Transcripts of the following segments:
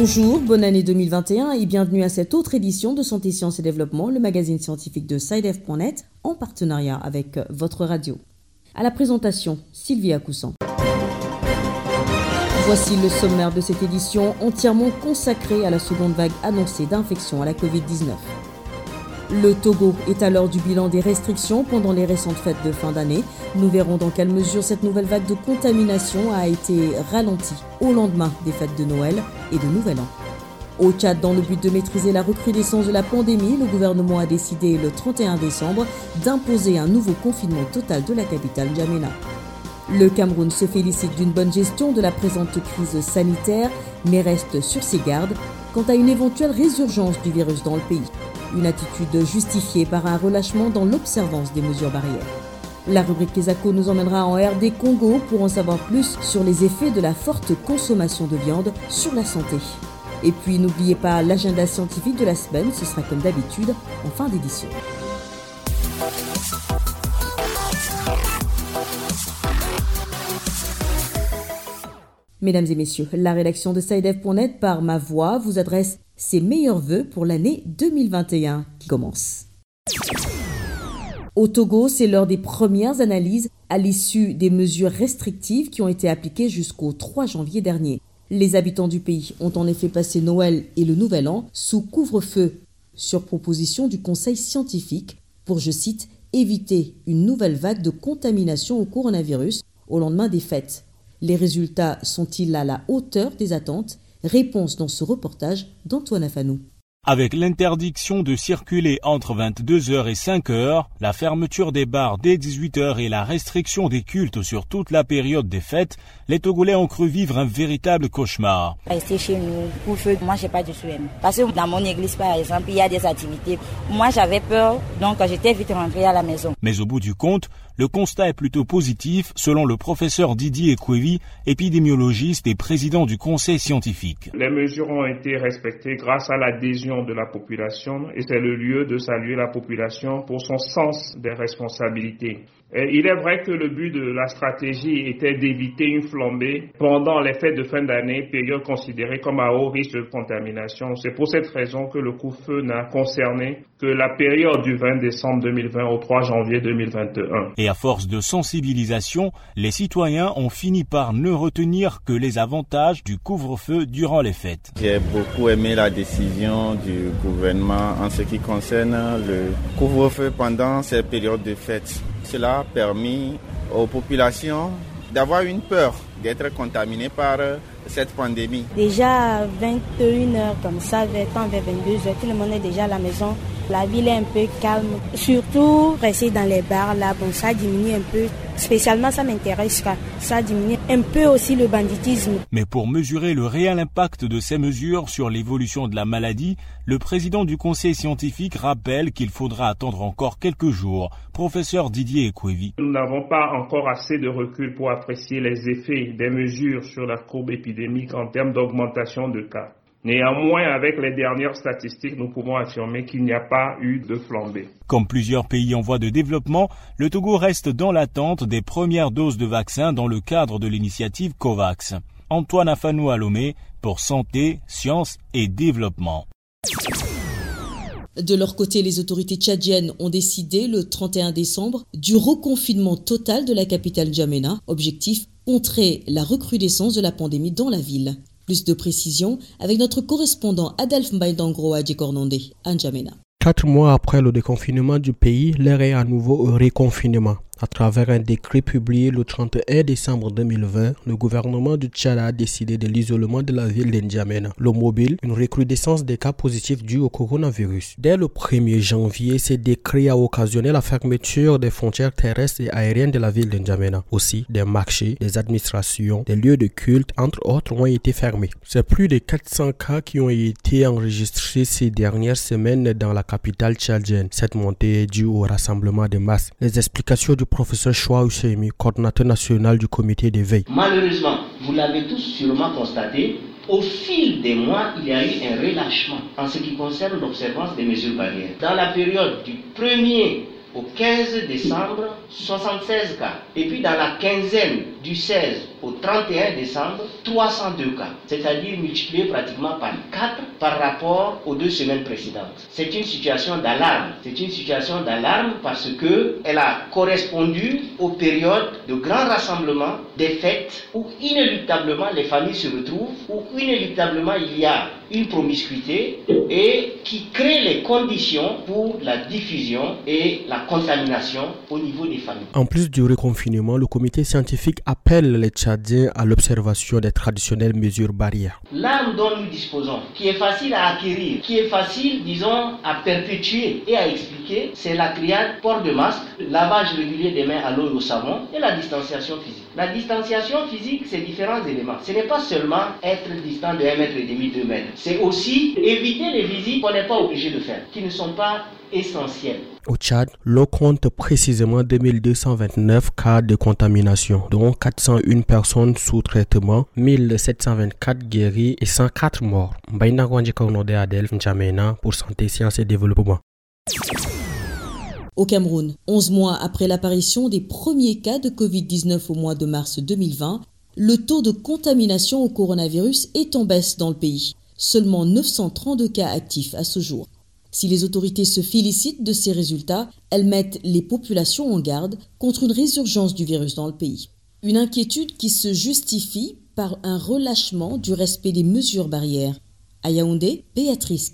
Bonjour, bonne année 2021 et bienvenue à cette autre édition de Santé, Sciences et Développement, le magazine scientifique de SciDev.net en partenariat avec votre radio. À la présentation, Sylvia Coussan. Voici le sommaire de cette édition entièrement consacrée à la seconde vague annoncée d'infection à la Covid-19. Le Togo est l'heure du bilan des restrictions pendant les récentes fêtes de fin d'année. Nous verrons dans quelle mesure cette nouvelle vague de contamination a été ralentie au lendemain des fêtes de Noël et de Nouvel An. Au Tchad, dans le but de maîtriser la recrudescence de la pandémie, le gouvernement a décidé le 31 décembre d'imposer un nouveau confinement total de la capitale N'Djamena. Le Cameroun se félicite d'une bonne gestion de la présente crise sanitaire, mais reste sur ses gardes quant à une éventuelle résurgence du virus dans le pays. Une attitude justifiée par un relâchement dans l'observance des mesures barrières. La rubrique Kesako nous emmènera en RD Congo pour en savoir plus sur les effets de la forte consommation de viande sur la santé. Et puis n'oubliez pas l'agenda scientifique de la semaine, ce sera comme d'habitude en fin d'édition. Mesdames et messieurs, la rédaction de SciDev.net par ma voix vous adresse ses meilleurs voeux pour l'année 2021 qui commence. Au Togo, c'est l'heure des premières analyses à l'issue des mesures restrictives qui ont été appliquées jusqu'au 3 janvier dernier. Les habitants du pays ont en effet passé Noël et le Nouvel An sous couvre-feu sur proposition du Conseil scientifique pour, je cite, éviter une nouvelle vague de contamination au coronavirus au lendemain des fêtes. Les résultats sont-ils à la hauteur des attentes? Réponse dans ce reportage d'Antoine Afanou. Avec l'interdiction de circuler entre 22h et 5h, la fermeture des bars dès 18h et la restriction des cultes sur toute la période des fêtes, les Togolais ont cru vivre un véritable cauchemar. Rester chez nous, pour feu, moi j'ai pas de souhait. Parce que dans mon église par exemple, il y a des activités. Moi j'avais peur, donc j'étais vite rentré à la maison. Mais au bout du compte, le constat est plutôt positif selon le professeur Didier Ekwevi, épidémiologiste et président du conseil scientifique. Les mesures ont été respectées grâce à l'adhésion de la population et c'est le lieu de saluer la population pour son sens des responsabilités. Il est vrai que le but de la stratégie était d'éviter une flambée pendant les fêtes de fin d'année, période considérée comme à haut risque de contamination. C'est pour cette raison que le coup-feu n'a concerné que la période du 20 décembre 2020 au 3 janvier 2021. Et à force de sensibilisation, les citoyens ont fini par ne retenir que les avantages du couvre-feu durant les fêtes. J'ai beaucoup aimé la décision du gouvernement en ce qui concerne le couvre-feu pendant ces périodes de fêtes. Cela a permis aux populations d'avoir une peur d'être contaminées par cette pandémie. Déjà 21h comme ça, vers 22h, tout le monde est déjà à la maison. La ville est un peu calme. Surtout rester dans les bars là, bon ça diminue un peu. Spécialement ça m'intéresse car ça diminue un peu aussi le banditisme. Mais pour mesurer le réel impact de ces mesures sur l'évolution de la maladie, le président du conseil scientifique rappelle qu'il faudra attendre encore quelques jours. Professeur Didier Ekwevi. Nous n'avons pas encore assez de recul pour apprécier les effets des mesures sur la courbe épidémique en termes d'augmentation de cas. Néanmoins, avec les dernières statistiques, nous pouvons affirmer qu'il n'y a pas eu de flambée. Comme plusieurs pays en voie de développement, le Togo reste dans l'attente des premières doses de vaccins dans le cadre de l'initiative COVAX. Antoine Afanou Alomé pour Santé, Sciences et Développement. De leur côté, les autorités tchadiennes ont décidé le 31 décembre du reconfinement total de la capitale N'Djamena. Objectif contrer la recrudescence de la pandémie dans la ville. Plus de précisions avec notre correspondant Adolphe Mbaïdangro à Djekornandé, à N'Djamena. Quatre mois après le déconfinement du pays, l'air est à nouveau au reconfinement. À travers un décret publié le 31 décembre 2020, le gouvernement du Tchad a décidé de l'isolement de la ville d'Indiamena, le mobile, une recrudescence des cas positifs dus au coronavirus. Dès le 1er janvier, ce décret a occasionné la fermeture des frontières terrestres et aériennes de la ville d'Indiamena. Aussi, des marchés, des administrations, des lieux de culte, entre autres, ont été fermés. C'est plus de 400 cas qui ont été enregistrés ces dernières semaines dans la capitale tchadienne. Cette montée est due au rassemblement de masse. Les explications du professeur Choua Husseimi, coordinateur national du comité d'éveil. Malheureusement, vous l'avez tous sûrement constaté, au fil des mois, il y a eu un relâchement en ce qui concerne l'observance des mesures barrières. Dans la période du 1er au 15 décembre, 76 cas. Et puis dans la quinzaine du 16 au 31 décembre, 302 cas. C'est-à-dire multiplié pratiquement par 4 par rapport aux deux semaines précédentes. C'est une situation d'alarme. C'est une situation d'alarme parce que elle a correspondu aux périodes de grands rassemblements, des fêtes où inéluctablement les familles se retrouvent, où inéluctablement il y a une promiscuité et qui crée les conditions pour la diffusion et la contamination au niveau des familles. En plus du reconfinement, le comité scientifique appelle les Tchadiens à l'observation des traditionnelles mesures barrières. L'arme dont nous disposons, qui est facile à acquérir, qui est facile, disons, à perpétuer et à expliquer, c'est la triade port de masque, lavage régulier des mains à l'eau et au savon et la distanciation physique. La distanciation physique, c'est différents éléments. Ce n'est pas seulement être distant de 1 mètre et demi, 2 mètres. C'est aussi éviter les visites qu'on n'est pas obligé de faire, qui ne sont pas essentielles. Au Tchad, l'on compte précisément 2229 cas de contamination, dont 401 personnes sous traitement, 1724 guéris et 104 morts. pour Santé, Sciences et Développement. Au Cameroun, 11 mois après l'apparition des premiers cas de Covid-19 au mois de mars 2020, le taux de contamination au coronavirus est en baisse dans le pays. Seulement 932 cas actifs à ce jour. Si les autorités se félicitent de ces résultats, elles mettent les populations en garde contre une résurgence du virus dans le pays. Une inquiétude qui se justifie par un relâchement du respect des mesures barrières. À Yaoundé, Béatrice.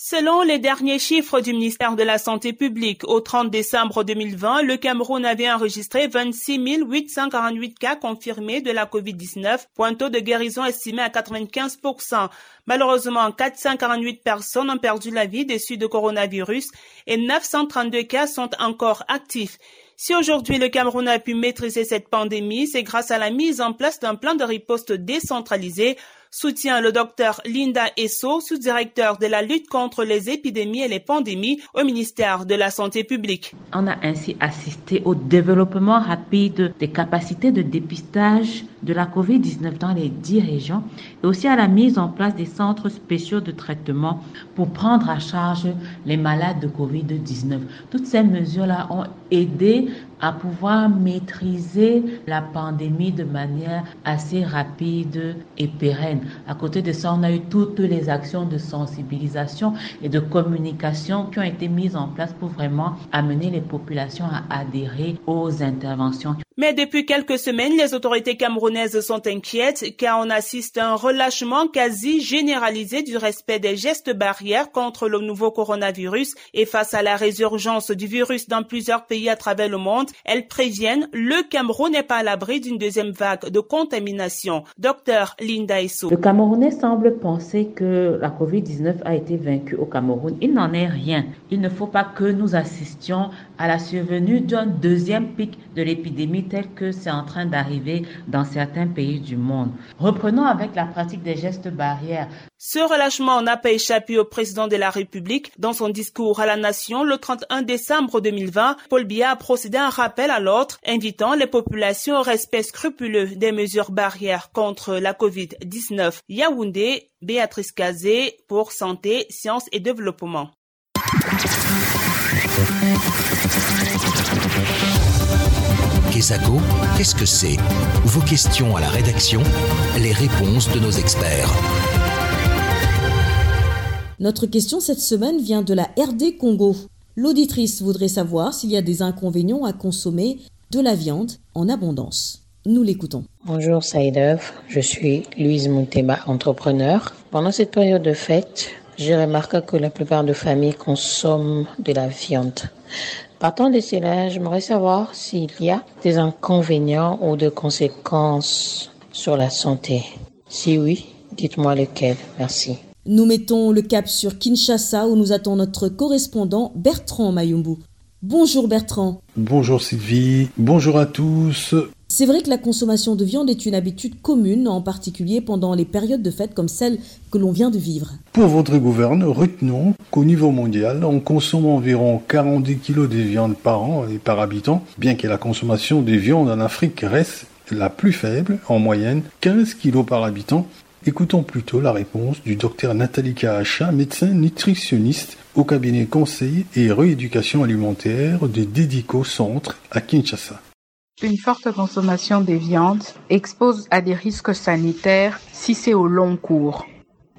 Selon les derniers chiffres du ministère de la Santé publique, au 30 décembre 2020, le Cameroun avait enregistré 26 848 cas confirmés de la COVID-19, point taux de guérison estimé à 95% Malheureusement, 448 personnes ont perdu la vie dessus de coronavirus et 932 cas sont encore actifs. Si aujourd'hui le Cameroun a pu maîtriser cette pandémie, c'est grâce à la mise en place d'un plan de riposte décentralisé soutient le docteur Linda Esso, sous-directeur de la lutte contre les épidémies et les pandémies au ministère de la Santé publique. On a ainsi assisté au développement rapide des capacités de dépistage de la COVID-19 dans les dix régions et aussi à la mise en place des centres spéciaux de traitement pour prendre à charge les malades de COVID-19. Toutes ces mesures-là ont aidé à pouvoir maîtriser la pandémie de manière assez rapide et pérenne. À côté de ça, on a eu toutes les actions de sensibilisation et de communication qui ont été mises en place pour vraiment amener les populations à adhérer aux interventions. Mais depuis quelques semaines, les autorités camerounaises sont inquiètes car on assiste à un relâchement quasi généralisé du respect des gestes barrières contre le nouveau coronavirus et face à la résurgence du virus dans plusieurs pays à travers le monde, elles préviennent le Cameroun n'est pas à l'abri d'une deuxième vague de contamination. Docteur Linda Esso. Le Camerounais semble penser que la COVID-19 a été vaincue au Cameroun. Il n'en est rien. Il ne faut pas que nous assistions à la survenue d'un deuxième pic de l'épidémie tel que c'est en train d'arriver dans certains pays du monde. Reprenons avec la pratique des gestes barrières. Ce relâchement n'a pas échappé au président de la République. Dans son discours à la nation le 31 décembre 2020, Paul Biya a procédé à un rappel à l'ordre, invitant les populations au respect scrupuleux des mesures barrières contre la COVID-19. Yaoundé, Béatrice Kazé pour Santé, Sciences et Développement. qu'est-ce que c'est? Vos questions à la rédaction, les réponses de nos experts. Notre question cette semaine vient de la RD Congo. L'auditrice voudrait savoir s'il y a des inconvénients à consommer de la viande en abondance. Nous l'écoutons. Bonjour Saïdev, je suis Louise Moutema, entrepreneur. Pendant cette période de fête, j'ai remarqué que la plupart des familles consomment de la viande. Partant de cela, j'aimerais savoir s'il y a des inconvénients ou des conséquences sur la santé. Si oui, dites-moi lesquels. Merci. Nous mettons le cap sur Kinshasa où nous attend notre correspondant Bertrand Mayumbu. Bonjour Bertrand. Bonjour Sylvie. Bonjour à tous. C'est vrai que la consommation de viande est une habitude commune, en particulier pendant les périodes de fête comme celle que l'on vient de vivre. Pour votre gouverne, retenons qu'au niveau mondial, on consomme environ 40 kg de viande par an et par habitant, bien que la consommation de viande en Afrique reste la plus faible, en moyenne 15 kg par habitant, Écoutons plutôt la réponse du docteur Nathalie Kahacha, médecin nutritionniste au cabinet conseil et rééducation alimentaire de Dédico Centre à Kinshasa. Une forte consommation des viandes expose à des risques sanitaires si c'est au long cours.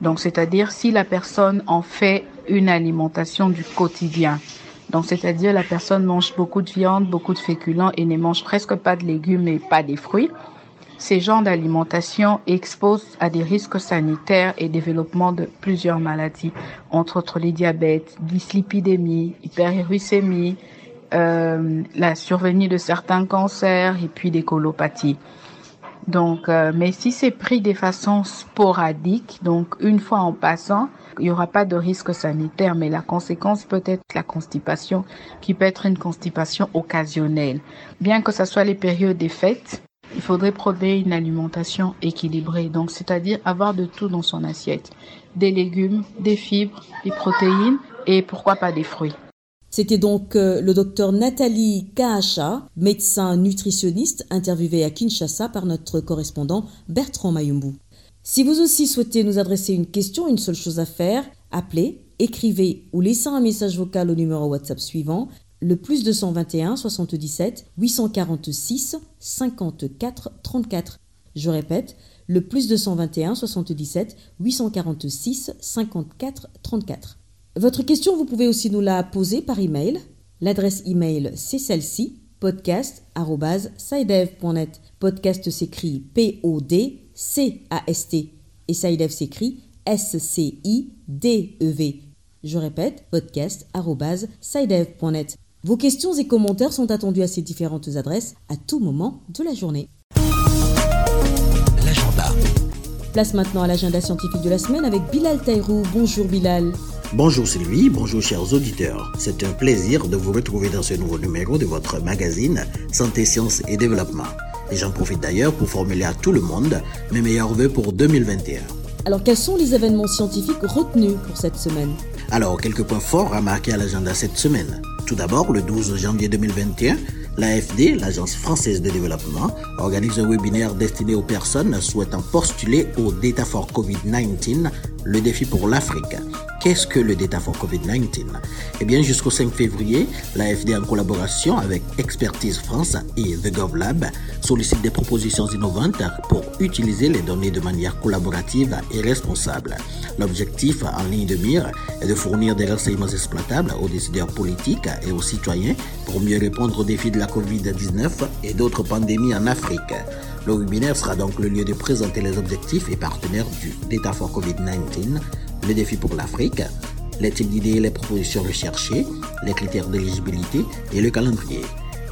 Donc, c'est-à-dire si la personne en fait une alimentation du quotidien. Donc, c'est-à-dire la personne mange beaucoup de viande, beaucoup de féculents et ne mange presque pas de légumes et pas des fruits. Ces genres d'alimentation exposent à des risques sanitaires et développement de plusieurs maladies, entre autres les diabètes, dyslipidémie, hyperuricémie, euh, la survenue de certains cancers et puis des colopathies. Donc, euh, mais si c'est pris de façon sporadique, donc une fois en passant, il n'y aura pas de risque sanitaire, mais la conséquence peut être la constipation, qui peut être une constipation occasionnelle. Bien que ce soit les périodes des fêtes, il faudrait produire une alimentation équilibrée, donc c'est-à-dire avoir de tout dans son assiette, des légumes, des fibres, des protéines et pourquoi pas des fruits. C'était donc euh, le docteur Nathalie Kahacha, médecin nutritionniste, interviewé à Kinshasa par notre correspondant Bertrand Mayumbu. Si vous aussi souhaitez nous adresser une question, une seule chose à faire, appelez, écrivez ou laissez un message vocal au numéro WhatsApp suivant le plus 221 77 846 54 34. Je répète, le plus 221 77 846 54 34. Votre question, vous pouvez aussi nous la poser par email. L'adresse email, c'est celle-ci podcast.sidev.net. Podcast s'écrit P-O-D-C-A-S-T et Sidev s'écrit S-C-I-D-E-V. Je répète, podcast.sidev.net. Vos questions et commentaires sont attendus à ces différentes adresses à tout moment de la journée. L'agenda. Place maintenant à l'agenda scientifique de la semaine avec Bilal Taïrou. Bonjour Bilal. Bonjour Sylvie, bonjour chers auditeurs. C'est un plaisir de vous retrouver dans ce nouveau numéro de votre magazine Santé, Sciences et Développement. Et j'en profite d'ailleurs pour formuler à tout le monde mes meilleurs voeux pour 2021. Alors quels sont les événements scientifiques retenus pour cette semaine? Alors quelques points forts à marquer à l'agenda cette semaine. Tout d'abord, le 12 janvier 2021, L'AFD, l'Agence française de développement, organise un webinaire destiné aux personnes souhaitant postuler au Data for COVID-19, le défi pour l'Afrique. Qu'est-ce que le Data for COVID-19 Eh bien, jusqu'au 5 février, l'AFD, en collaboration avec Expertise France et The GovLab, sollicite des propositions innovantes pour utiliser les données de manière collaborative et responsable. L'objectif en ligne de mire est de fournir des renseignements exploitables aux décideurs politiques et aux citoyens pour mieux répondre aux défis de la COVID-19 et d'autres pandémies en Afrique. Le webinaire sera donc le lieu de présenter les objectifs et partenaires du Data for COVID-19, le défi pour l'Afrique, les types d'idées et les propositions recherchées, les critères d'éligibilité et le calendrier.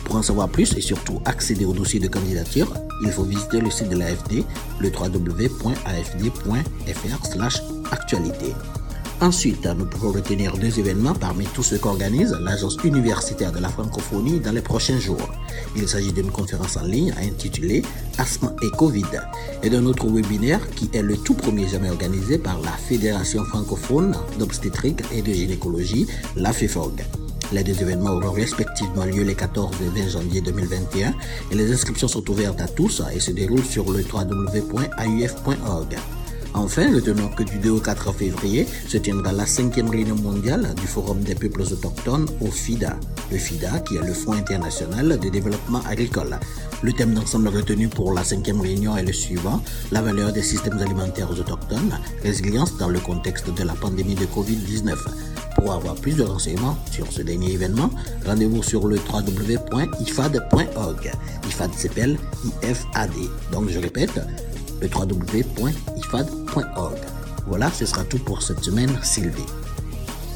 Pour en savoir plus et surtout accéder au dossier de candidature, il faut visiter le site de l'AFD, le www.afd.fr/actualité. Ensuite, nous pouvons retenir deux événements parmi tous ceux qu'organise l'Agence universitaire de la francophonie dans les prochains jours. Il s'agit d'une conférence en ligne intitulée Asthme et Covid et d'un autre webinaire qui est le tout premier jamais organisé par la Fédération francophone d'obstétrique et de gynécologie, la FEFOG. Les deux événements auront respectivement lieu les 14 et 20 janvier 2021 et les inscriptions sont ouvertes à tous et se déroulent sur le www.auf.org. Enfin, le tenant que du 2 au 4 février se tiendra la cinquième réunion mondiale du Forum des peuples autochtones au FIDA. Le FIDA, qui est le Fonds international de développement agricole. Le thème d'ensemble retenu pour la cinquième réunion est le suivant, la valeur des systèmes alimentaires autochtones, résilience dans le contexte de la pandémie de Covid-19. Pour avoir plus de renseignements sur ce dernier événement, rendez-vous sur le www.ifad.org. IFAD s'appelle IFAD. Donc je répète, www.ifad.org. Voilà, ce sera tout pour cette semaine, Sylvie.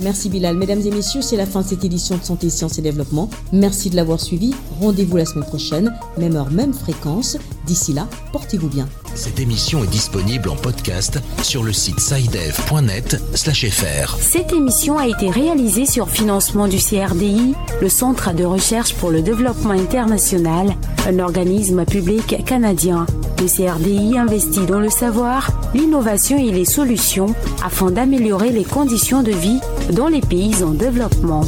Merci Bilal. Mesdames et messieurs, c'est la fin de cette édition de Santé, Sciences et Développement. Merci de l'avoir suivi. Rendez-vous la semaine prochaine, même heure, même fréquence. D'ici là, portez-vous bien. Cette émission est disponible en podcast sur le site sidev.net/fr. Cette émission a été réalisée sur financement du CRDI, le Centre de recherche pour le développement international, un organisme public canadien. Le CRDI investit dans le savoir, l'innovation et les solutions afin d'améliorer les conditions de vie dans les pays en développement.